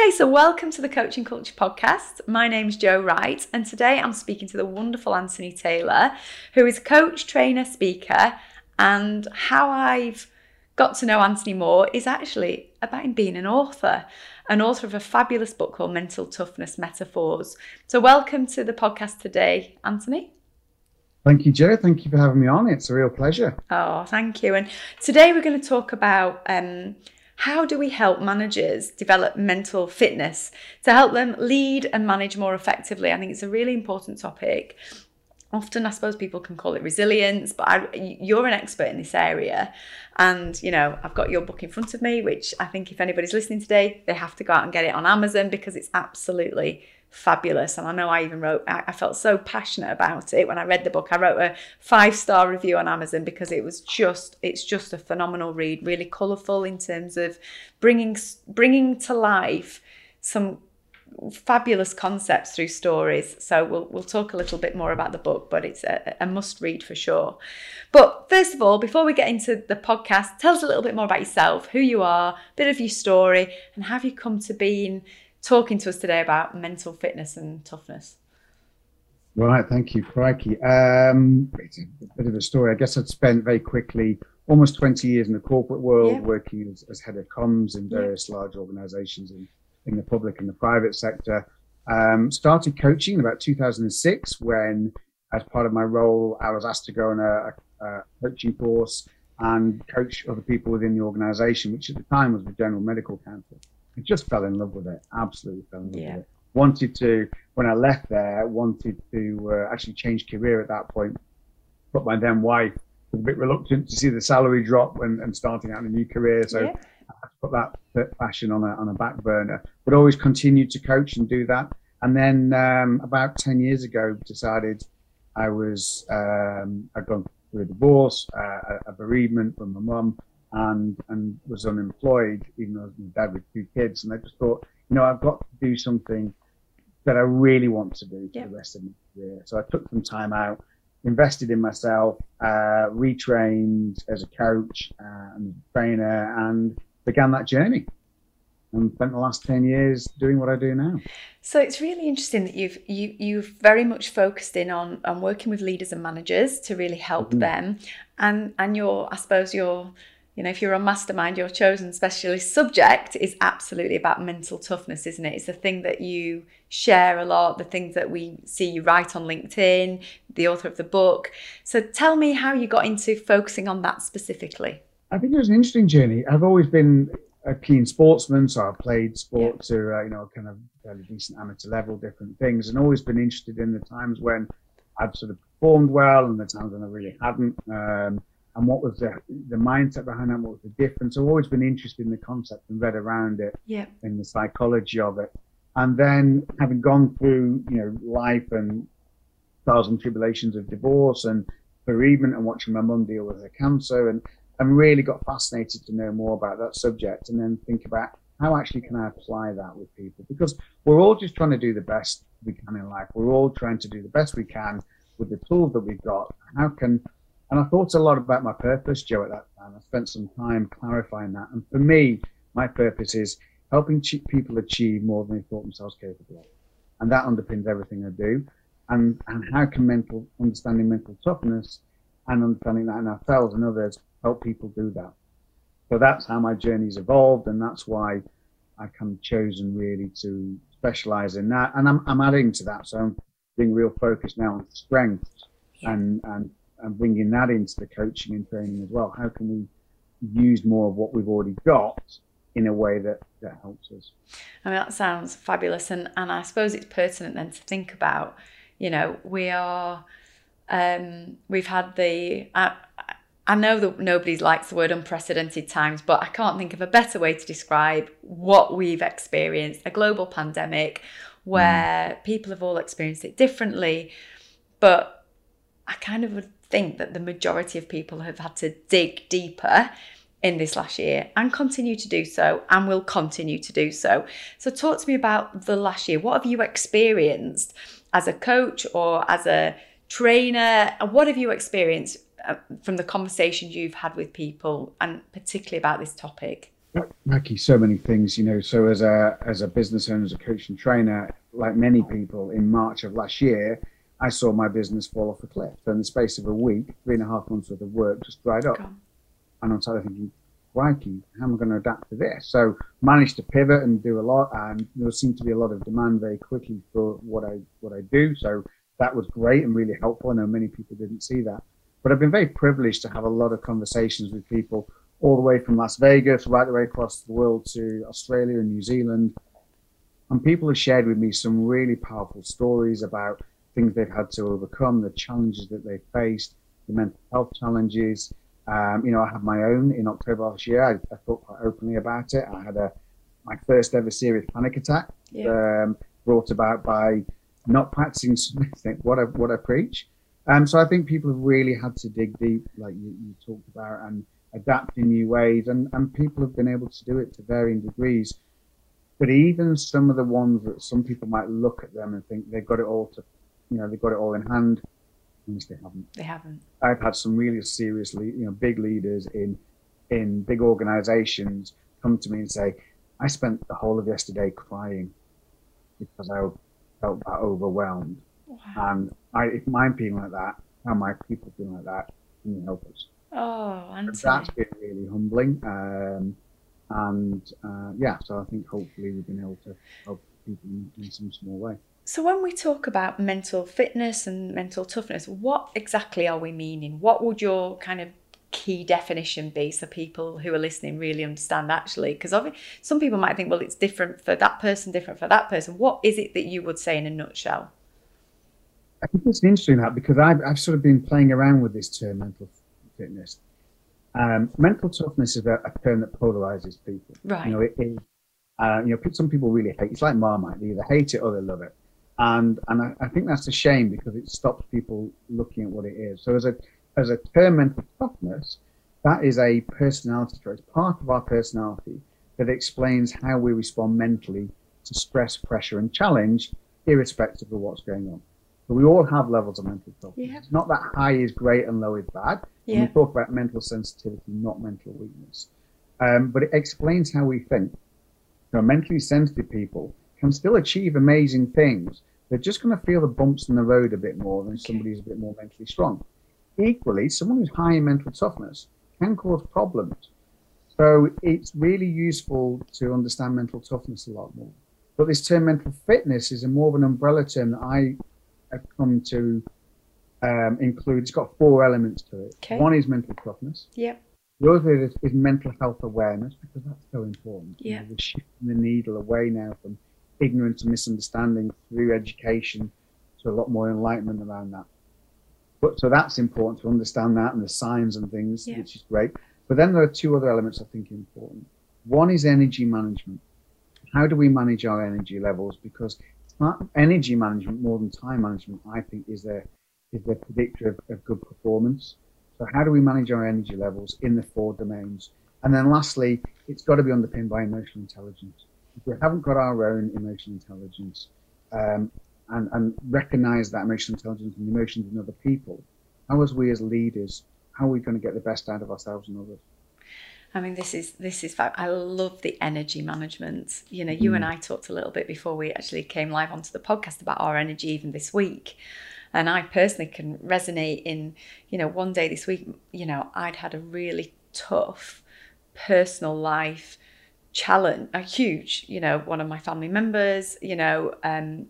Okay, so welcome to the Coaching Culture Podcast. My name's Jo Wright, and today I'm speaking to the wonderful Anthony Taylor, who is coach, trainer, speaker. And how I've got to know Anthony more is actually about him being an author, an author of a fabulous book called Mental Toughness Metaphors. So, welcome to the podcast today, Anthony. Thank you, Jo. Thank you for having me on. It's a real pleasure. Oh, thank you. And today we're going to talk about. Um, how do we help managers develop mental fitness to help them lead and manage more effectively? I think it's a really important topic. Often, I suppose people can call it resilience, but I, you're an expert in this area. And, you know, I've got your book in front of me, which I think if anybody's listening today, they have to go out and get it on Amazon because it's absolutely fabulous. And I know I even wrote, I, felt so passionate about it when I read the book. I wrote a five star review on Amazon because it was just, it's just a phenomenal read, really colourful in terms of bringing, bringing to life some fabulous concepts through stories. So we'll we'll talk a little bit more about the book, but it's a, a, must read for sure. But first of all, before we get into the podcast, tell us a little bit more about yourself, who you are, a bit of your story, and have you come to being talking to us today about mental fitness and toughness. Right, thank you, Crikey. Um, it's a bit of a story. I guess I'd spent very quickly almost 20 years in the corporate world yeah. working as, as, head of comms in various yeah. large organizations in, in the public and the private sector. Um, started coaching in about 2006 when, as part of my role, I was asked to go on a, a coaching course and coach other people within the organization, which at the time was the General Medical Council. I just fell in love with it. Absolutely fell in love yeah. with it. Wanted to, when I left there, wanted to uh, actually change career at that point. But my then wife was a bit reluctant to see the salary drop when and starting out a new career. So yeah. I had to put that passion on a, on a back burner, but always continued to coach and do that. And then um, about 10 years ago, decided I was, um, I'd gone through a divorce, uh, a bereavement from my mum, and and was unemployed, even though I was my dad with two kids. And I just thought, you know, I've got to do something that I really want to do for the rest of my career. So I took some time out, invested in myself, uh, retrained as a coach uh, and trainer, and began that journey. And spent the last ten years doing what I do now. So it's really interesting that you've you you've very much focused in on on working with leaders and managers to really help mm-hmm. them, and and your I suppose your you know, if you're a mastermind, your chosen specialist subject is absolutely about mental toughness, isn't it? It's the thing that you share a lot, the things that we see you write on LinkedIn, the author of the book. So tell me how you got into focusing on that specifically. I think it was an interesting journey. I've always been a keen sportsman, so I've played sport yeah. to, uh, you know, kind of fairly decent amateur level, different things, and always been interested in the times when I've sort of performed well and the times when I really hadn't. Um, and what was the the mindset behind that? What was the difference? I've always been interested in the concept and read around it, yeah, in the psychology of it. And then having gone through, you know, life and trials and tribulations of divorce and bereavement and watching my mum deal with her cancer and and really got fascinated to know more about that subject and then think about how actually can I apply that with people? Because we're all just trying to do the best we can in life. We're all trying to do the best we can with the tools that we've got. How can and I thought a lot about my purpose, Jo, at that time. I spent some time clarifying that. And for me, my purpose is helping people achieve more than they thought themselves capable of. And that underpins everything I do. And, and how can mental, understanding mental toughness and understanding that in ourselves and others help people do that? So that's how my journey's evolved. And that's why I kind of chosen really to specialize in that. And I'm, I'm adding to that. So I'm being real focused now on strengths and, and and bringing that into the coaching and training as well. How can we use more of what we've already got in a way that, that helps us? I mean, that sounds fabulous. And, and I suppose it's pertinent then to think about, you know, we are, um, we've had the, I, I know that nobody likes the word unprecedented times, but I can't think of a better way to describe what we've experienced a global pandemic where mm. people have all experienced it differently. But I kind of would think that the majority of people have had to dig deeper in this last year and continue to do so and will continue to do so. So, talk to me about the last year. What have you experienced as a coach or as a trainer? And What have you experienced uh, from the conversations you've had with people and particularly about this topic? Mackie, so many things, you know. So as a as a business owner, as a coach and trainer, like many people, in March of last year, I saw my business fall off a cliff. So in the space of a week, three and a half months worth of work just dried up. And I'm of thinking, crikey, how am I going to adapt to this? So managed to pivot and do a lot, and there seemed to be a lot of demand very quickly for what I what I do. So that was great and really helpful. I know many people didn't see that, but I've been very privileged to have a lot of conversations with people all the way from Las Vegas right the way across the world to Australia and New Zealand. And people have shared with me some really powerful stories about things they've had to overcome, the challenges that they've faced, the mental health challenges. Um, you know, I had my own in October last year. I, I thought quite openly about it. I had a my first ever serious panic attack, yeah. um, brought about by not practicing what I what I preach. Um, so I think people have really had to dig deep, like you, you talked about, and adapt in new ways, and, and people have been able to do it to varying degrees. But even some of the ones that some people might look at them and think they've got it all to, you know, they've got it all in hand. Honestly, they haven't. They haven't. I've had some really seriously, you know, big leaders in in big organisations come to me and say, "I spent the whole of yesterday crying because I felt that overwhelmed." Wow. And I, if mine being like that, how my people feeling like that, can you help us? Oh. That's been really humbling. Um, and uh, yeah, so I think hopefully we've been able to help people in, in some small way. So, when we talk about mental fitness and mental toughness, what exactly are we meaning? What would your kind of key definition be so people who are listening really understand actually? Because some people might think, well, it's different for that person, different for that person. What is it that you would say in a nutshell? I think it's interesting that because I've, I've sort of been playing around with this term mental fitness. Um, mental toughness is a, a, term that polarizes people. Right. You know, it, it uh, you know, some people really hate. It's like Marmite; they either hate it or they love it, and and I, I, think that's a shame because it stops people looking at what it is. So as a as a term, mental toughness, that is a personality trait. It's part of our personality that explains how we respond mentally to stress, pressure, and challenge, irrespective of what's going on. So we all have levels of mental toughness. Yeah. It's not that high is great and low is bad. Yeah. we talk about mental sensitivity, not mental weakness. Um, but it explains how we think. Know, mentally sensitive people can still achieve amazing things. They're just going to feel the bumps in the road a bit more than somebody who's a bit more mentally strong. Equally, someone who's high in mental toughness can cause problems. So it's really useful to understand mental toughness a lot more. But this term mental fitness is a more of an umbrella term that I have come to um, include. It's got four elements to it. Okay. One is mental toughness. Yep. The other is, is mental health awareness because that's so important. Yeah. You know, we're shifting the needle away now from ignorance and misunderstanding through education to a lot more enlightenment around that. But so that's important to understand that and the signs and things, yeah. which is great. But then there are two other elements I think important. One is energy management. How do we manage our energy levels? Because energy management more than time management, I think, is the is the predictor of, of good performance. So how do we manage our energy levels in the four domains? And then lastly, it's got to be underpinned by emotional intelligence. If we haven't got our own emotional intelligence um, and, and recognize that emotional intelligence and emotions in other people, how as we as leaders, how are we going to get the best out of ourselves and others? I mean, this is this is. I love the energy management. You know, you mm. and I talked a little bit before we actually came live onto the podcast about our energy even this week. And I personally can resonate in, you know, one day this week, you know, I'd had a really tough personal life challenge, a huge, you know, one of my family members, you know, um,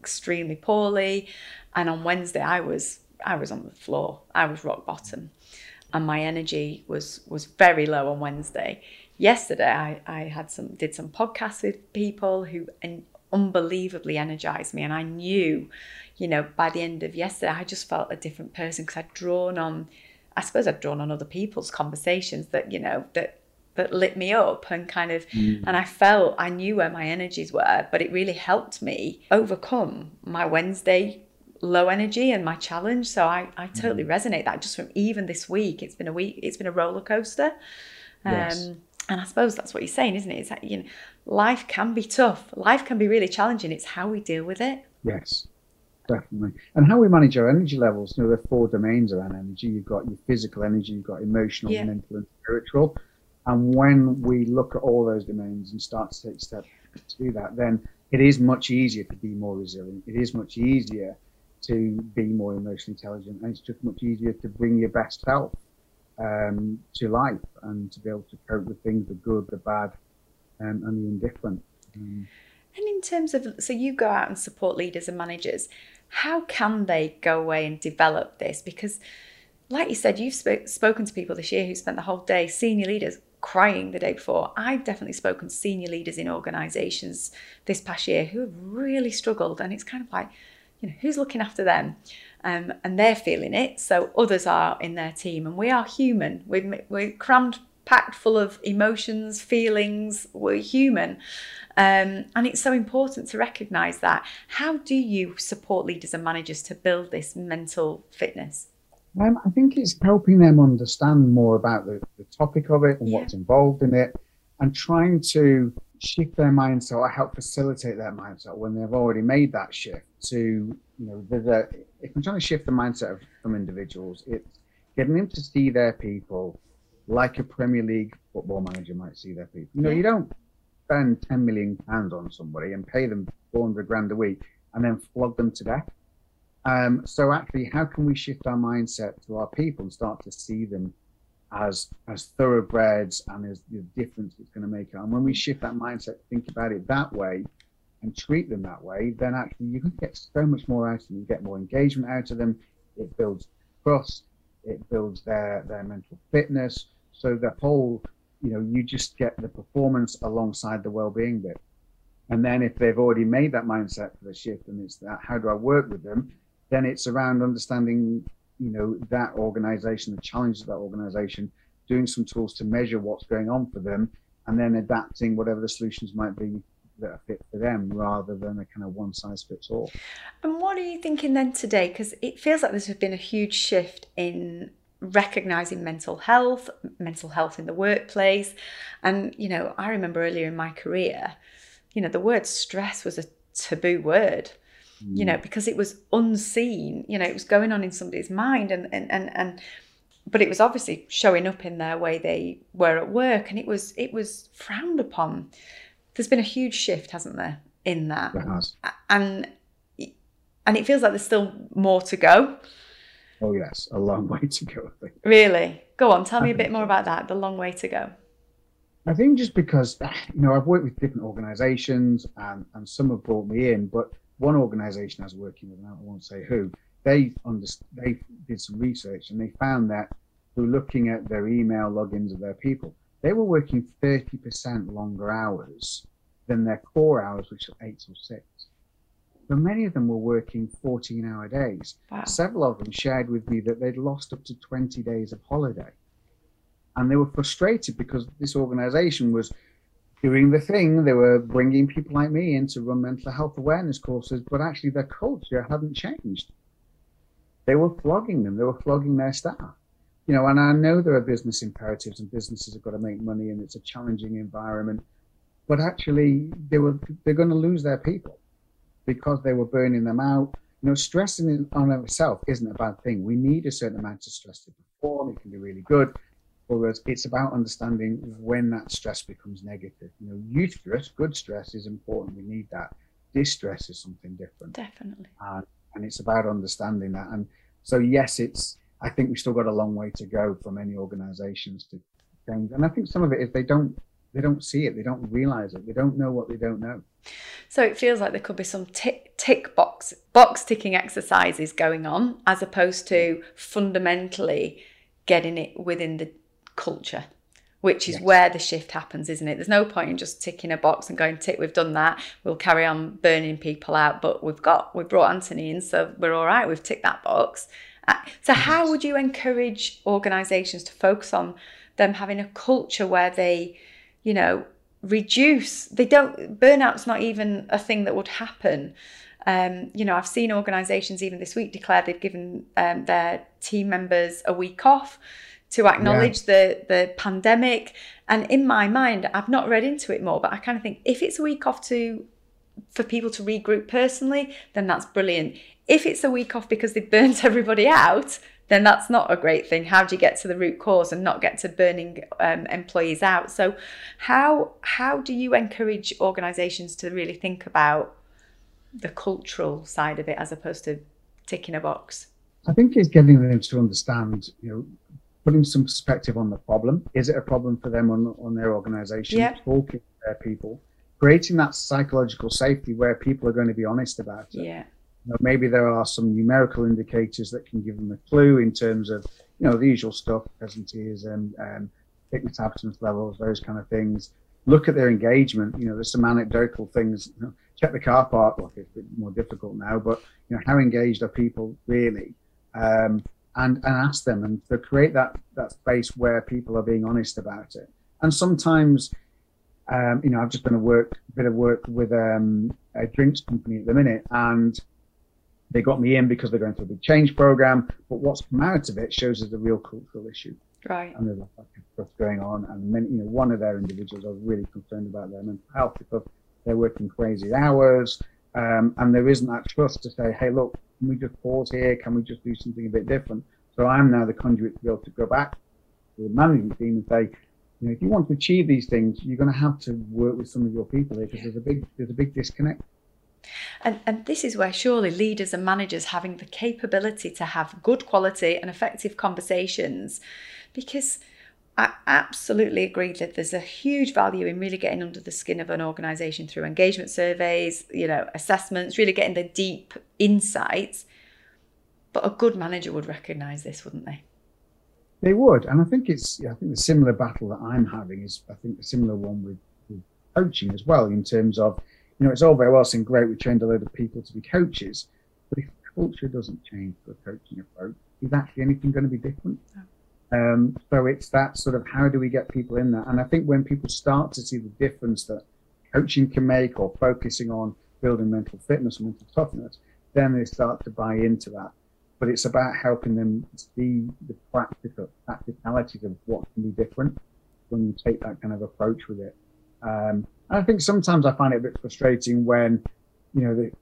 extremely poorly. And on Wednesday I was I was on the floor. I was rock bottom and my energy was was very low on Wednesday. Yesterday, I, I had some did some podcasts with people who unbelievably energized me, and I knew, you know, by the end of yesterday, I just felt a different person because I'd drawn on, I suppose I'd drawn on other people's conversations that you know that that lit me up and kind of mm. and I felt I knew where my energies were but it really helped me overcome my Wednesday low energy and my challenge. So I, I totally mm. resonate that just from even this week. It's been a week, it's been a roller coaster. Um, yes. And I suppose that's what you're saying, isn't it? It's like, you know, life can be tough. Life can be really challenging. It's how we deal with it. Yes, definitely. And how we manage our energy levels. You know, there are four domains around energy. You've got your physical energy, you've got emotional, yeah. mental, and spiritual. And when we look at all those domains and start to take steps to do that, then it is much easier to be more resilient. It is much easier to be more emotionally intelligent, and it's just much easier to bring your best self um, to life and to be able to cope with things, the good, the bad, um, and the indifferent. Um, and in terms of, so you go out and support leaders and managers, how can they go away and develop this? Because, like you said, you've sp- spoken to people this year who spent the whole day, senior leaders, crying the day before. I've definitely spoken to senior leaders in organisations this past year who have really struggled, and it's kind of like, you know, who's looking after them? Um, and they're feeling it. So others are in their team, and we are human. We're, we're crammed, packed full of emotions, feelings. We're human. Um, and it's so important to recognize that. How do you support leaders and managers to build this mental fitness? Um, I think it's helping them understand more about the, the topic of it and yeah. what's involved in it and trying to shift their mindset or help facilitate their mindset when they've already made that shift to, you know, the, if I'm trying to shift the mindset of some individuals, it's getting them to see their people like a Premier League football manager might see their people. You know, yeah. you don't spend 10 million pounds on somebody and pay them 400 grand a week and then flog them to death. Um, so actually, how can we shift our mindset to our people and start to see them as as thoroughbreds and as the difference it's going to make? And when we shift that mindset, think about it that way, and treat them that way, then actually you can get so much more out of them. You get more engagement out of them. It builds trust. It builds their their mental fitness. So the whole you know, you just get the performance alongside the well-being bit. And then if they've already made that mindset for the shift and it's that, how do I work with them? Then it's around understanding, you know, that organization, the challenges of that organization, doing some tools to measure what's going on for them, and then adapting whatever the solutions might be that are fit for them rather than a kind of one size fits all. And what are you thinking then today? Because it feels like there's been a huge shift in recognizing mental health, mental health in the workplace. And, you know, I remember earlier in my career, you know, the word stress was a taboo word. You know, mm. because it was unseen, you know, it was going on in somebody's mind and, and, and, and, but it was obviously showing up in their way they were at work and it was, it was frowned upon. There's been a huge shift, hasn't there, in that? And, and it feels like there's still more to go. Oh yes, a long way to go. I think. Really? Go on, tell me a bit more about that. The long way to go. I think just because you know I've worked with different organisations and and some have brought me in, but one organisation I was working with, and I won't say who, they under, they did some research and they found that through looking at their email logins of their people, they were working 30% longer hours than their core hours, which are eight or six but many of them were working 14 hour days. Wow. Several of them shared with me that they'd lost up to 20 days of holiday. And they were frustrated because this organization was doing the thing. They were bringing people like me in to run mental health awareness courses, but actually their culture hadn't changed. They were flogging them, they were flogging their staff. You know, and I know there are business imperatives and businesses have got to make money and it's a challenging environment, but actually they were they're going to lose their people because they were burning them out. You know, stressing on itself isn't a bad thing. We need a certain amount of stress to perform. It can be really good. Whereas it's about understanding when that stress becomes negative. You know, eustress, good stress is important. We need that. Distress is something different. Definitely. And, and it's about understanding that. And so, yes, it's, I think we've still got a long way to go for many organizations to change. And I think some of it is they don't they don't see it, they don't realize it, they don't know what they don't know. So it feels like there could be some tick, tick box box ticking exercises going on, as opposed to fundamentally getting it within the culture, which is yes. where the shift happens, isn't it? There's no point in just ticking a box and going tick. We've done that. We'll carry on burning people out, but we've got we've brought Anthony in, so we're all right. We've ticked that box. Uh, so how would you encourage organisations to focus on them having a culture where they you know, reduce. They don't, burnout's not even a thing that would happen. Um, you know, I've seen organisations even this week declare they've given um, their team members a week off to acknowledge yeah. the the pandemic. And in my mind, I've not read into it more, but I kind of think if it's a week off to for people to regroup personally, then that's brilliant. If it's a week off because they've burnt everybody out, then that's not a great thing. How do you get to the root cause and not get to burning um, employees out? So, how how do you encourage organisations to really think about the cultural side of it as opposed to ticking a box? I think it's getting them to understand, you know, putting some perspective on the problem. Is it a problem for them on, on their organization? Yeah. Talking to their people, creating that psychological safety where people are going to be honest about it. Yeah. You know, maybe there are some numerical indicators that can give them a clue in terms of, you know, the usual stuff, presenteeism, um, fitness absence levels, those kind of things. Look at their engagement. You know, there's some anecdotal things. You know, check the car park. Well, it's a bit more difficult now, but you know, how engaged are people really? Um, and and ask them and to create that that space where people are being honest about it. And sometimes, um, you know, I've just done a work bit of work with um, a drinks company at the minute, and they got me in because they're going through a big change program. But what's come out of it shows us a real cultural issue. Right. And there's a lot of stuff going on, and many, you know, one of their individuals are really concerned about their mental health because they're working crazy hours, um, and there isn't that trust to say, hey, look, can we just pause here? Can we just do something a bit different? So I'm now the conduit to be able to go back to the management team and say, you know, if you want to achieve these things, you're going to have to work with some of your people here because there's a big there's a big disconnect. And, and this is where surely leaders and managers having the capability to have good quality and effective conversations, because I absolutely agree that there's a huge value in really getting under the skin of an organization through engagement surveys, you know, assessments, really getting the deep insights. But a good manager would recognize this, wouldn't they? They would, and I think it's. I think the similar battle that I'm having is, I think, a similar one with, with coaching as well. In terms of, you know, it's all very well saying great, we trained a load of people to be coaches, but if culture doesn't change for a coaching approach, is actually anything going to be different? No. Um, so it's that sort of how do we get people in there? And I think when people start to see the difference that coaching can make, or focusing on building mental fitness and mental toughness, then they start to buy into that but it's about helping them see the practical practicalities of what can be different when you take that kind of approach with it. Um, I think sometimes I find it a bit frustrating when, you know, the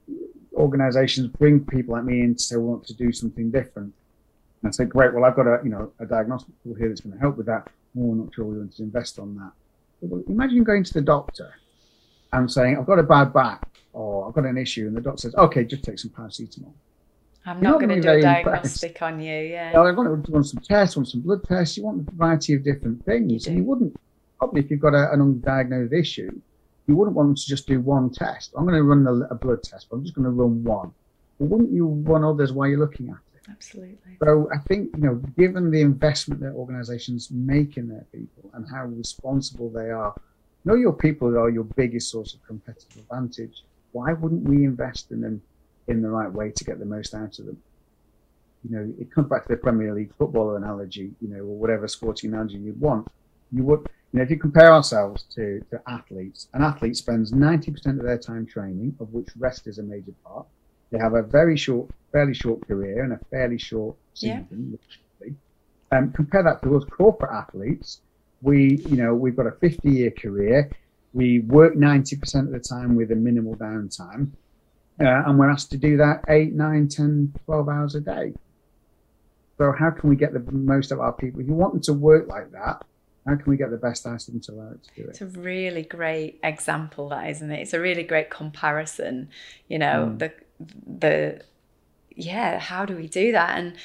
organizations bring people like me in to say, we want to do something different. And I say, great, well, I've got a, you know, a diagnostic tool here that's going to help with that. Oh, we're not sure we want to invest on that. Well, imagine going to the doctor and saying, I've got a bad back or I've got an issue. And the doctor says, okay, just take some paracetamol. I'm not, not going to do a diagnostic impressed. on you. Yeah. No, I want to run some tests, want some blood tests. You want a variety of different things, you and you wouldn't probably if you've got a, an undiagnosed issue, you wouldn't want them to just do one test. I'm going to run a, a blood test, but I'm just going to run one. But wouldn't you run others while you're looking at it? Absolutely. So I think you know, given the investment that organisations make in their people and how responsible they are, know your people are your biggest source of competitive advantage. Why wouldn't we invest in them in the right way to get the most out of them. You know, it comes back to the Premier League footballer analogy, you know, or whatever sporting analogy you'd want. You would, you know, if you compare ourselves to, to athletes, an athlete spends 90% of their time training, of which rest is a major part. They have a very short, fairly short career and a fairly short season. Yeah. Um, compare that to us corporate athletes. We, you know, we've got a 50 year career. We work 90% of the time with a minimal downtime uh, and we're asked to do that 8, 9, 10, 12 hours a day. So how can we get the most of our people? If you want them to work like that, how can we get the best out of them to learn to do it? It's a really great example, that isn't it? It's a really great comparison. You know, mm. the the yeah, how do we do that? And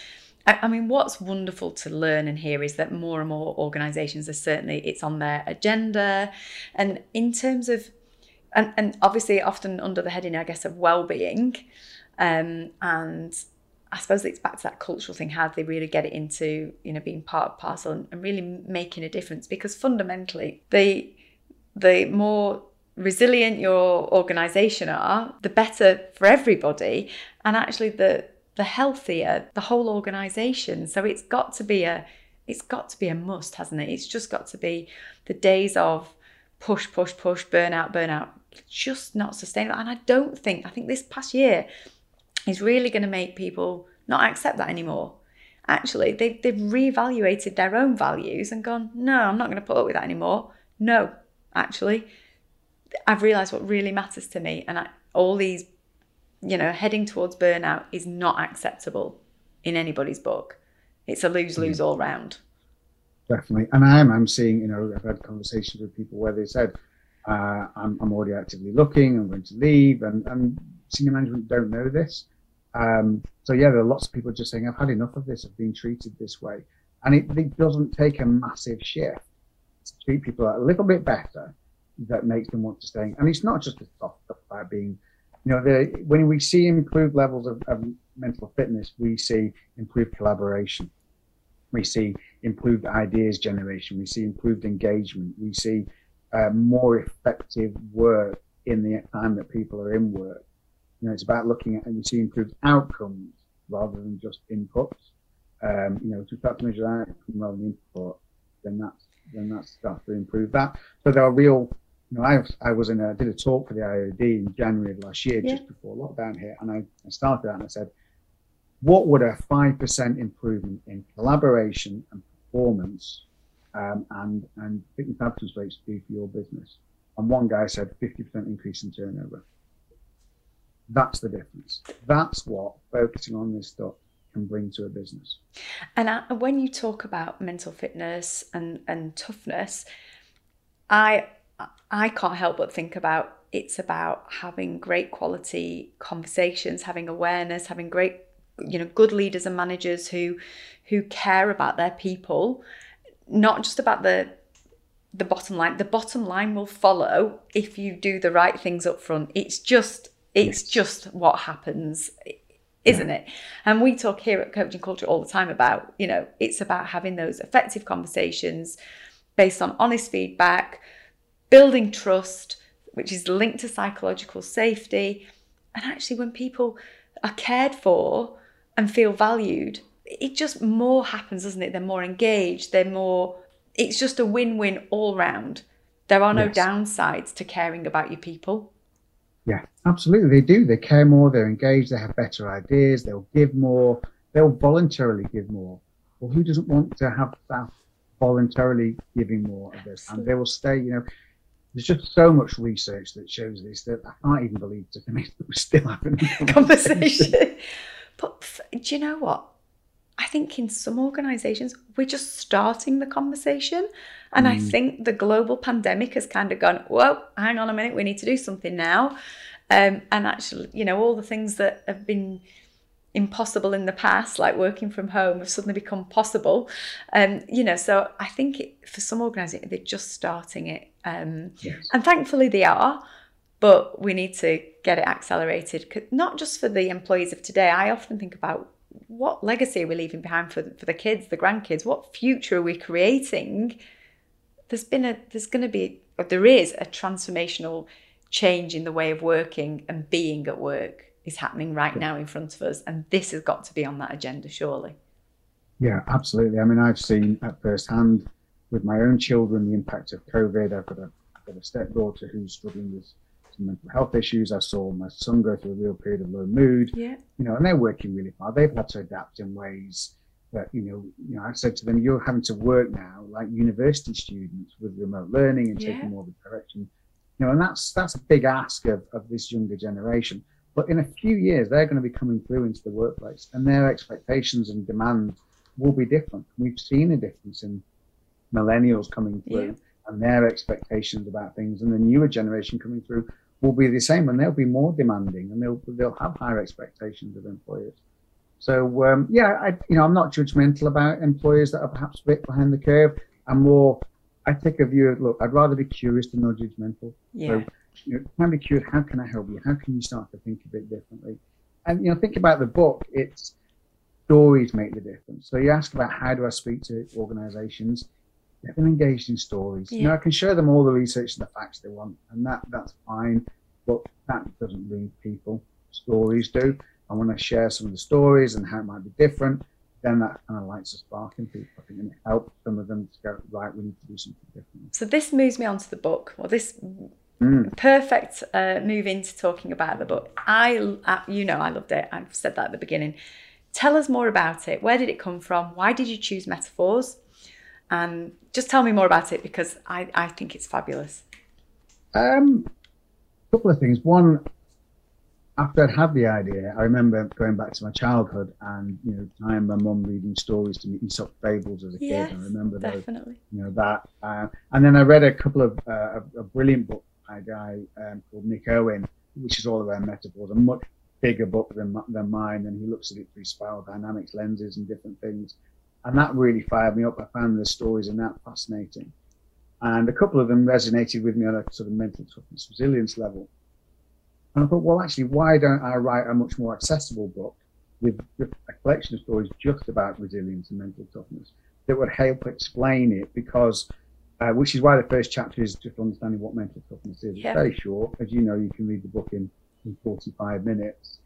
I, I mean, what's wonderful to learn and hear is that more and more organisations are certainly it's on their agenda, and in terms of and and obviously often under the heading, I guess, of well-being, um, and I suppose it's back to that cultural thing. How do they really get it into you know being part of parcel and, and really making a difference? Because fundamentally, the the more resilient your organization are, the better for everybody, and actually the the healthier the whole organization. So it's got to be a it's got to be a must, hasn't it? It's just got to be the days of push, push, push, burnout, burnout, just not sustainable. And I don't think, I think this past year is really going to make people not accept that anymore. Actually, they've, they've reevaluated their own values and gone, no, I'm not going to put up with that anymore. No, actually, I've realised what really matters to me. And I, all these, you know, heading towards burnout is not acceptable in anybody's book. it's a lose lose all round. Definitely, and I am. I'm seeing. You know, I've had conversations with people where they said, uh, I'm, "I'm already actively looking. I'm going to leave," and, and senior management don't know this. Um, so yeah, there are lots of people just saying, "I've had enough of this. I've been treated this way," and it, it doesn't take a massive shift to treat people a little bit better that makes them want to stay. And it's not just the stuff about being, you know, the, when we see improved levels of, of mental fitness, we see improved collaboration. We see improved ideas generation. We see improved engagement. We see uh, more effective work in the time that people are in work. You know, it's about looking at and we see improved outcomes rather than just inputs. Um, you know, to start to measure outcome rather than input, then that's then that's stuff to improve that. So there are real you know, I, I was in a, did a talk for the IOD in January of last year, yeah. just before lockdown hit, and I, I started out and I said, what would a 5% improvement in collaboration and performance um, and, and fitness absence rates do for your business? And one guy said 50% increase in turnover. That's the difference. That's what focusing on this stuff can bring to a business. And I, when you talk about mental fitness and, and toughness, I I can't help but think about it's about having great quality conversations, having awareness, having great, you know, good leaders and managers who who care about their people, not just about the the bottom line. The bottom line will follow if you do the right things up front. It's just it's just what happens isn't it? And we talk here at Coaching Culture all the time about, you know, it's about having those effective conversations based on honest feedback, building trust, which is linked to psychological safety. And actually, when people are cared for and feel valued, it just more happens, doesn't it? They're more engaged, they're more, it's just a win win all round. There are no yes. downsides to caring about your people. Yeah, absolutely. They do. They care more, they're engaged, they have better ideas, they'll give more, they'll voluntarily give more. Well, who doesn't want to have staff voluntarily giving more of this? And they will stay, you know, there's just so much research that shows this that I can't even believe to me that we're still having a conversation. but do you know what? I think in some organizations, we're just starting the conversation. And mm. I think the global pandemic has kind of gone, whoa, hang on a minute, we need to do something now. Um, and actually, you know, all the things that have been impossible in the past, like working from home, have suddenly become possible. Um, you know, so I think it, for some organisations, they're just starting it, um, yes. and thankfully they are. But we need to get it accelerated, not just for the employees of today. I often think about what legacy are we leaving behind for for the kids, the grandkids? What future are we creating? There's been a there's going to be or there is a transformational change in the way of working and being at work is happening right now in front of us. And this has got to be on that agenda, surely. Yeah, absolutely. I mean, I've seen at first hand with my own children the impact of COVID. I've got a, I've got a stepdaughter who's struggling with some mental health issues. I saw my son go through a real period of low mood. Yeah. You know, and they're working really hard. They've had to adapt in ways that, you know, you know, I said to them, you're having to work now like university students with remote learning and yeah. taking more of a direction. You know, and that's that's a big ask of, of this younger generation. But in a few years, they're going to be coming through into the workplace and their expectations and demands will be different. We've seen a difference in millennials coming through yeah. and their expectations about things, and the newer generation coming through will be the same, and they'll be more demanding and they'll they'll have higher expectations of employers. So um, yeah, I you know I'm not judgmental about employers that are perhaps a bit behind the curve. I'm more I take a view of look, I'd rather be curious than not judgmental. Yeah. So you know, can be curious. How can I help you? How can you start to think a bit differently? And you know, think about the book. It's stories make the difference. So you ask about how do I speak to organisations? They've been engaged in stories. Yeah. You know, I can show them all the research and the facts they want, and that that's fine. But that doesn't read people. Stories do. I want to share some of the stories and how it might be different. Then that kind of lights a spark in people. I think, and it helps some of them to go right. We need to do something different. So this moves me on to the book. Well, this Mm. Perfect uh, move into talking about the book. I, uh, you know, I loved it. I've said that at the beginning. Tell us more about it. Where did it come from? Why did you choose metaphors? And just tell me more about it because I, I think it's fabulous. Um, a couple of things. One, after I'd had the idea, I remember going back to my childhood and you know, I and my mum reading stories to me, Aesop fables as a yes, kid. I remember definitely. those, you know that. Uh, and then I read a couple of uh, a, a, brilliant book a guy um, called Nick Owen, which is all around metaphors, a much bigger book than than mine, and he looks at it through spiral dynamics lenses and different things. And that really fired me up. I found the stories in that fascinating. And a couple of them resonated with me on a sort of mental toughness resilience level. And I thought, well, actually, why don't I write a much more accessible book with a collection of stories just about resilience and mental toughness that would help explain it? Because, uh, which is why the first chapter is just understanding what mental toughness is. It's very short. As you know, you can read the book in, in 45 minutes.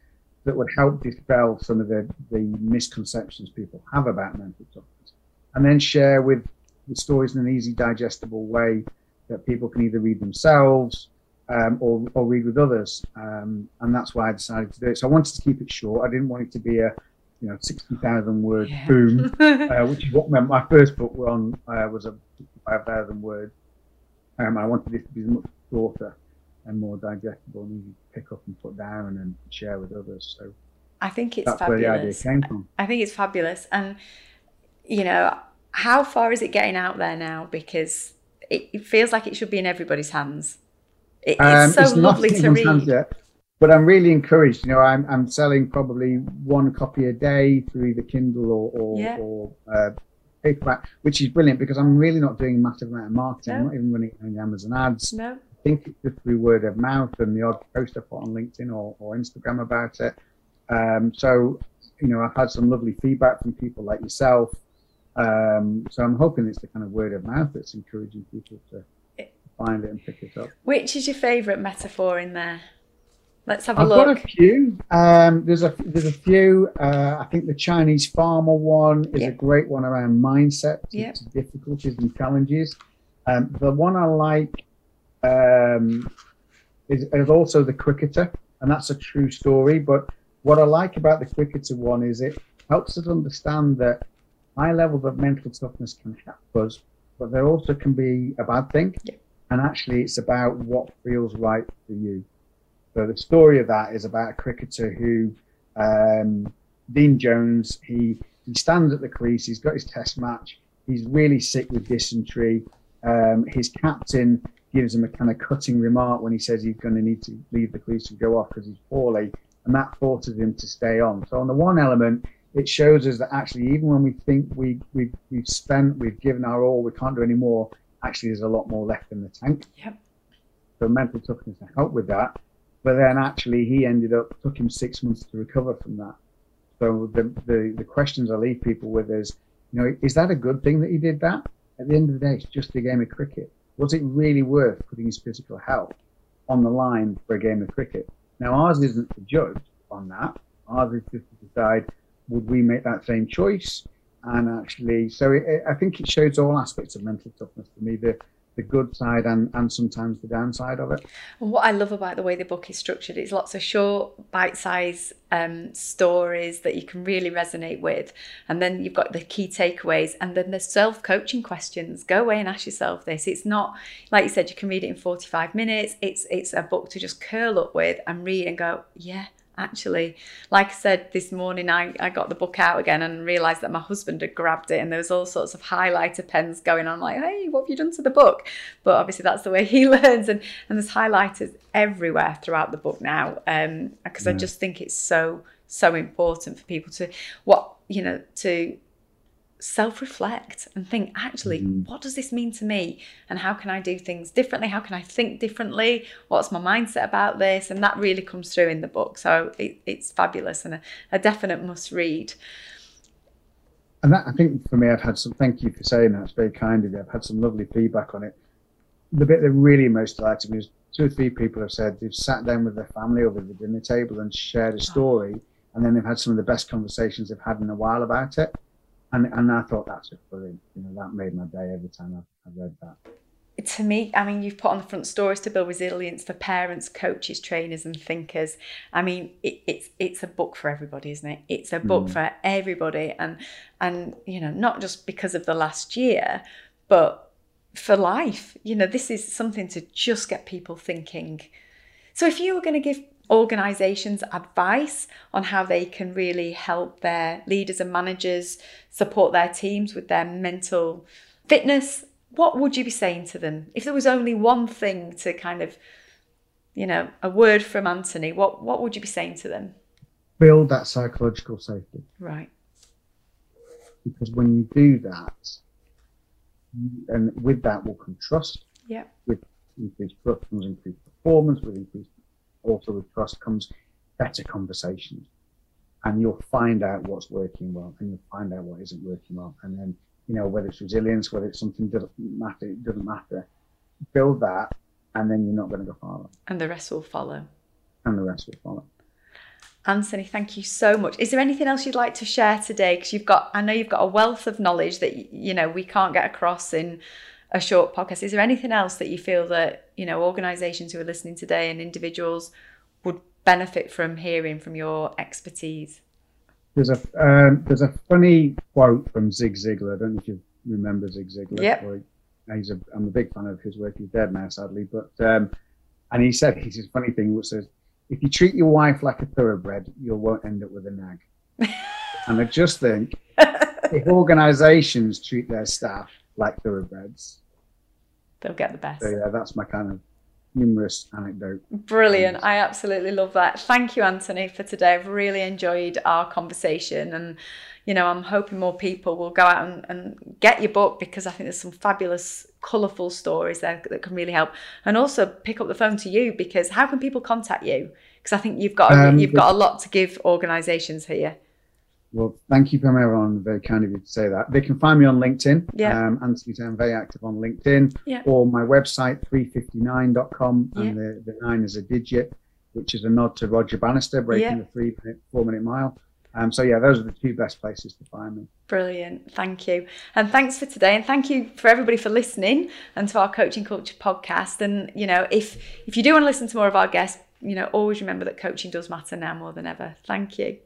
That would help dispel some of the, the misconceptions people have about mental toughness. And then share with the stories in an easy, digestible way that people can either read themselves um, or, or read with others. Um, and that's why I decided to do it. So I wanted to keep it short. I didn't want it to be a you know 60,000 word yeah. boom, uh, which is what meant my first book on uh, was a 55,000 word. Um, I wanted this to be much shorter and more digestible and easy to pick up and put down and share with others. So I think it's that's fabulous. where the idea came from. I think it's fabulous. And, you know, how far is it getting out there now? Because it, it feels like it should be in everybody's hands. It, it's um, so it's lovely to read. Yet, but I'm really encouraged. You know, I'm I'm selling probably one copy a day through either Kindle or or, yeah. or uh, which is brilliant because I'm really not doing a massive amount of marketing. No. I'm not even running any Amazon ads. No. I think it's just through word of mouth and the odd post I put on LinkedIn or, or Instagram about it. Um, so, you know, I've had some lovely feedback from people like yourself. Um, so I'm hoping it's the kind of word of mouth that's encouraging people to find it and pick it up. Which is your favourite metaphor in there? Let's have a I've look. I've got a few. Um, there's a there's a few. Uh, I think the Chinese farmer one is yep. a great one around mindset, yep. difficulties and challenges. Um, the one I like um, is, is also the cricketer, and that's a true story. But what I like about the cricketer one is it helps us understand that high levels of mental toughness can help us, but there also can be a bad thing. Yep and actually it's about what feels right for you. So the story of that is about a cricketer who, um, Dean Jones, he, he stands at the crease, he's got his test match, he's really sick with dysentery. Um, his captain gives him a kind of cutting remark when he says he's going to need to leave the crease and go off because he's poorly, and that forces him to stay on. So on the one element, it shows us that actually, even when we think we, we, we've spent, we've given our all, we can't do any more, actually there's a lot more left in the tank. Yep. So mental toughness to help with that. But then actually he ended up took him six months to recover from that. So the the, the questions I leave people with is, you know, is that a good thing that he did that? At the end of the day, it's just a game of cricket. Was it really worth putting his physical health on the line for a game of cricket? Now ours isn't to judge on that. Ours is just to decide would we make that same choice? and actually, so it, I think it shows all aspects of mental toughness to me. The the good side and, and sometimes the downside of it. What I love about the way the book is structured is lots of short, bite-sized um, stories that you can really resonate with, and then you've got the key takeaways, and then the self-coaching questions. Go away and ask yourself this. It's not like you said you can read it in forty-five minutes. It's it's a book to just curl up with and read and go, yeah, actually. Like I said this morning, I, I got the book out again and realised that my husband had grabbed it and there was all sorts of highlighter pens going on. Like, hey, what have you done to the book? But obviously that's the way he learns. And, and there's highlighters everywhere throughout the book now because um, I just think it's so, so important for people to, what, you know, to self reflect and think, actually, mm. what does this mean to me? And how can I do things differently? How can I think differently? What's my mindset about this? And that really comes through in the book. So it, it's fabulous and a, a, definite must read. And that, I think for me, I've had some, thank you for saying that. It's very kind of you. I've had some lovely feedback on it. The bit that really most delighted me was two or three people have said they've sat down with their family over the dinner table and shared a story. Oh. And then they've had some of the best conversations they've had in a while about it and and I thought that's just brilliant. You know, that made my day every time I, I read that. To me, I mean, you've put on the front stories to build resilience for parents, coaches, trainers, and thinkers. I mean, it, it's it's a book for everybody, isn't it? It's a book mm. for everybody, and and you know, not just because of the last year, but for life. You know, this is something to just get people thinking. So, if you were going to give organizations advice on how they can really help their leaders and managers support their teams with their mental fitness, what would you be saying to them? If there was only one thing to kind of, you know, a word from Anthony, what, what would you be saying to them? Build that psychological safety. Right. Because when you do that, and with that will come trust. Yeah. With increased trust comes increased performance, with increased also with trust comes better conversations. And you'll find out what's working well and you'll find out what isn't working well. And then, you know, whether it's resilience, whether it's something doesn't matter, it doesn't matter. Build that and then you're not going to go far. And the rest will follow. And the rest will follow. Anthony, thank you so much. Is there anything else you'd like to share today? Because you've got, I know you've got a wealth of knowledge that you know we can't get across in a short podcast. Is there anything else that you feel that you know organisations who are listening today and individuals would benefit from hearing from your expertise? There's a um, there's a funny quote from Zig Ziglar. I don't know if you remember Zig Ziglar. Yep. He's a, I'm a big fan of his work. He's dead now, sadly. But um, and he said he's a funny thing which says, if you treat your wife like a thoroughbred, you won't end up with a nag. and I just think if organisations treat their staff like thoroughbreds, they'll get the best. So yeah, that's my kind of humorous anecdote. Brilliant. I absolutely love that. Thank you, Anthony, for today. I've really enjoyed our conversation. And, you know, I'm hoping more people will go out and, and get your book because I think there's some fabulous, colourful stories there that can really help. And also pick up the phone to you because how can people contact you? Because I think you've got a, um, you've got a lot to give organisations here. Well, thank you, Pamela, very kind of you to say that. They can find me on LinkedIn. Yeah. Um, Anthony I'm very active on LinkedIn. Yeah. Or my website, 359.com. And yeah. the, the nine is a digit, which is a nod to Roger Bannister breaking yeah. the three minute, four minute mile. Um, so yeah, those are the two best places to find me. Brilliant. Thank you. And thanks for today. And thank you for everybody for listening and to our coaching culture podcast. And you know, if if you do want to listen to more of our guests, you know, always remember that coaching does matter now more than ever. Thank you.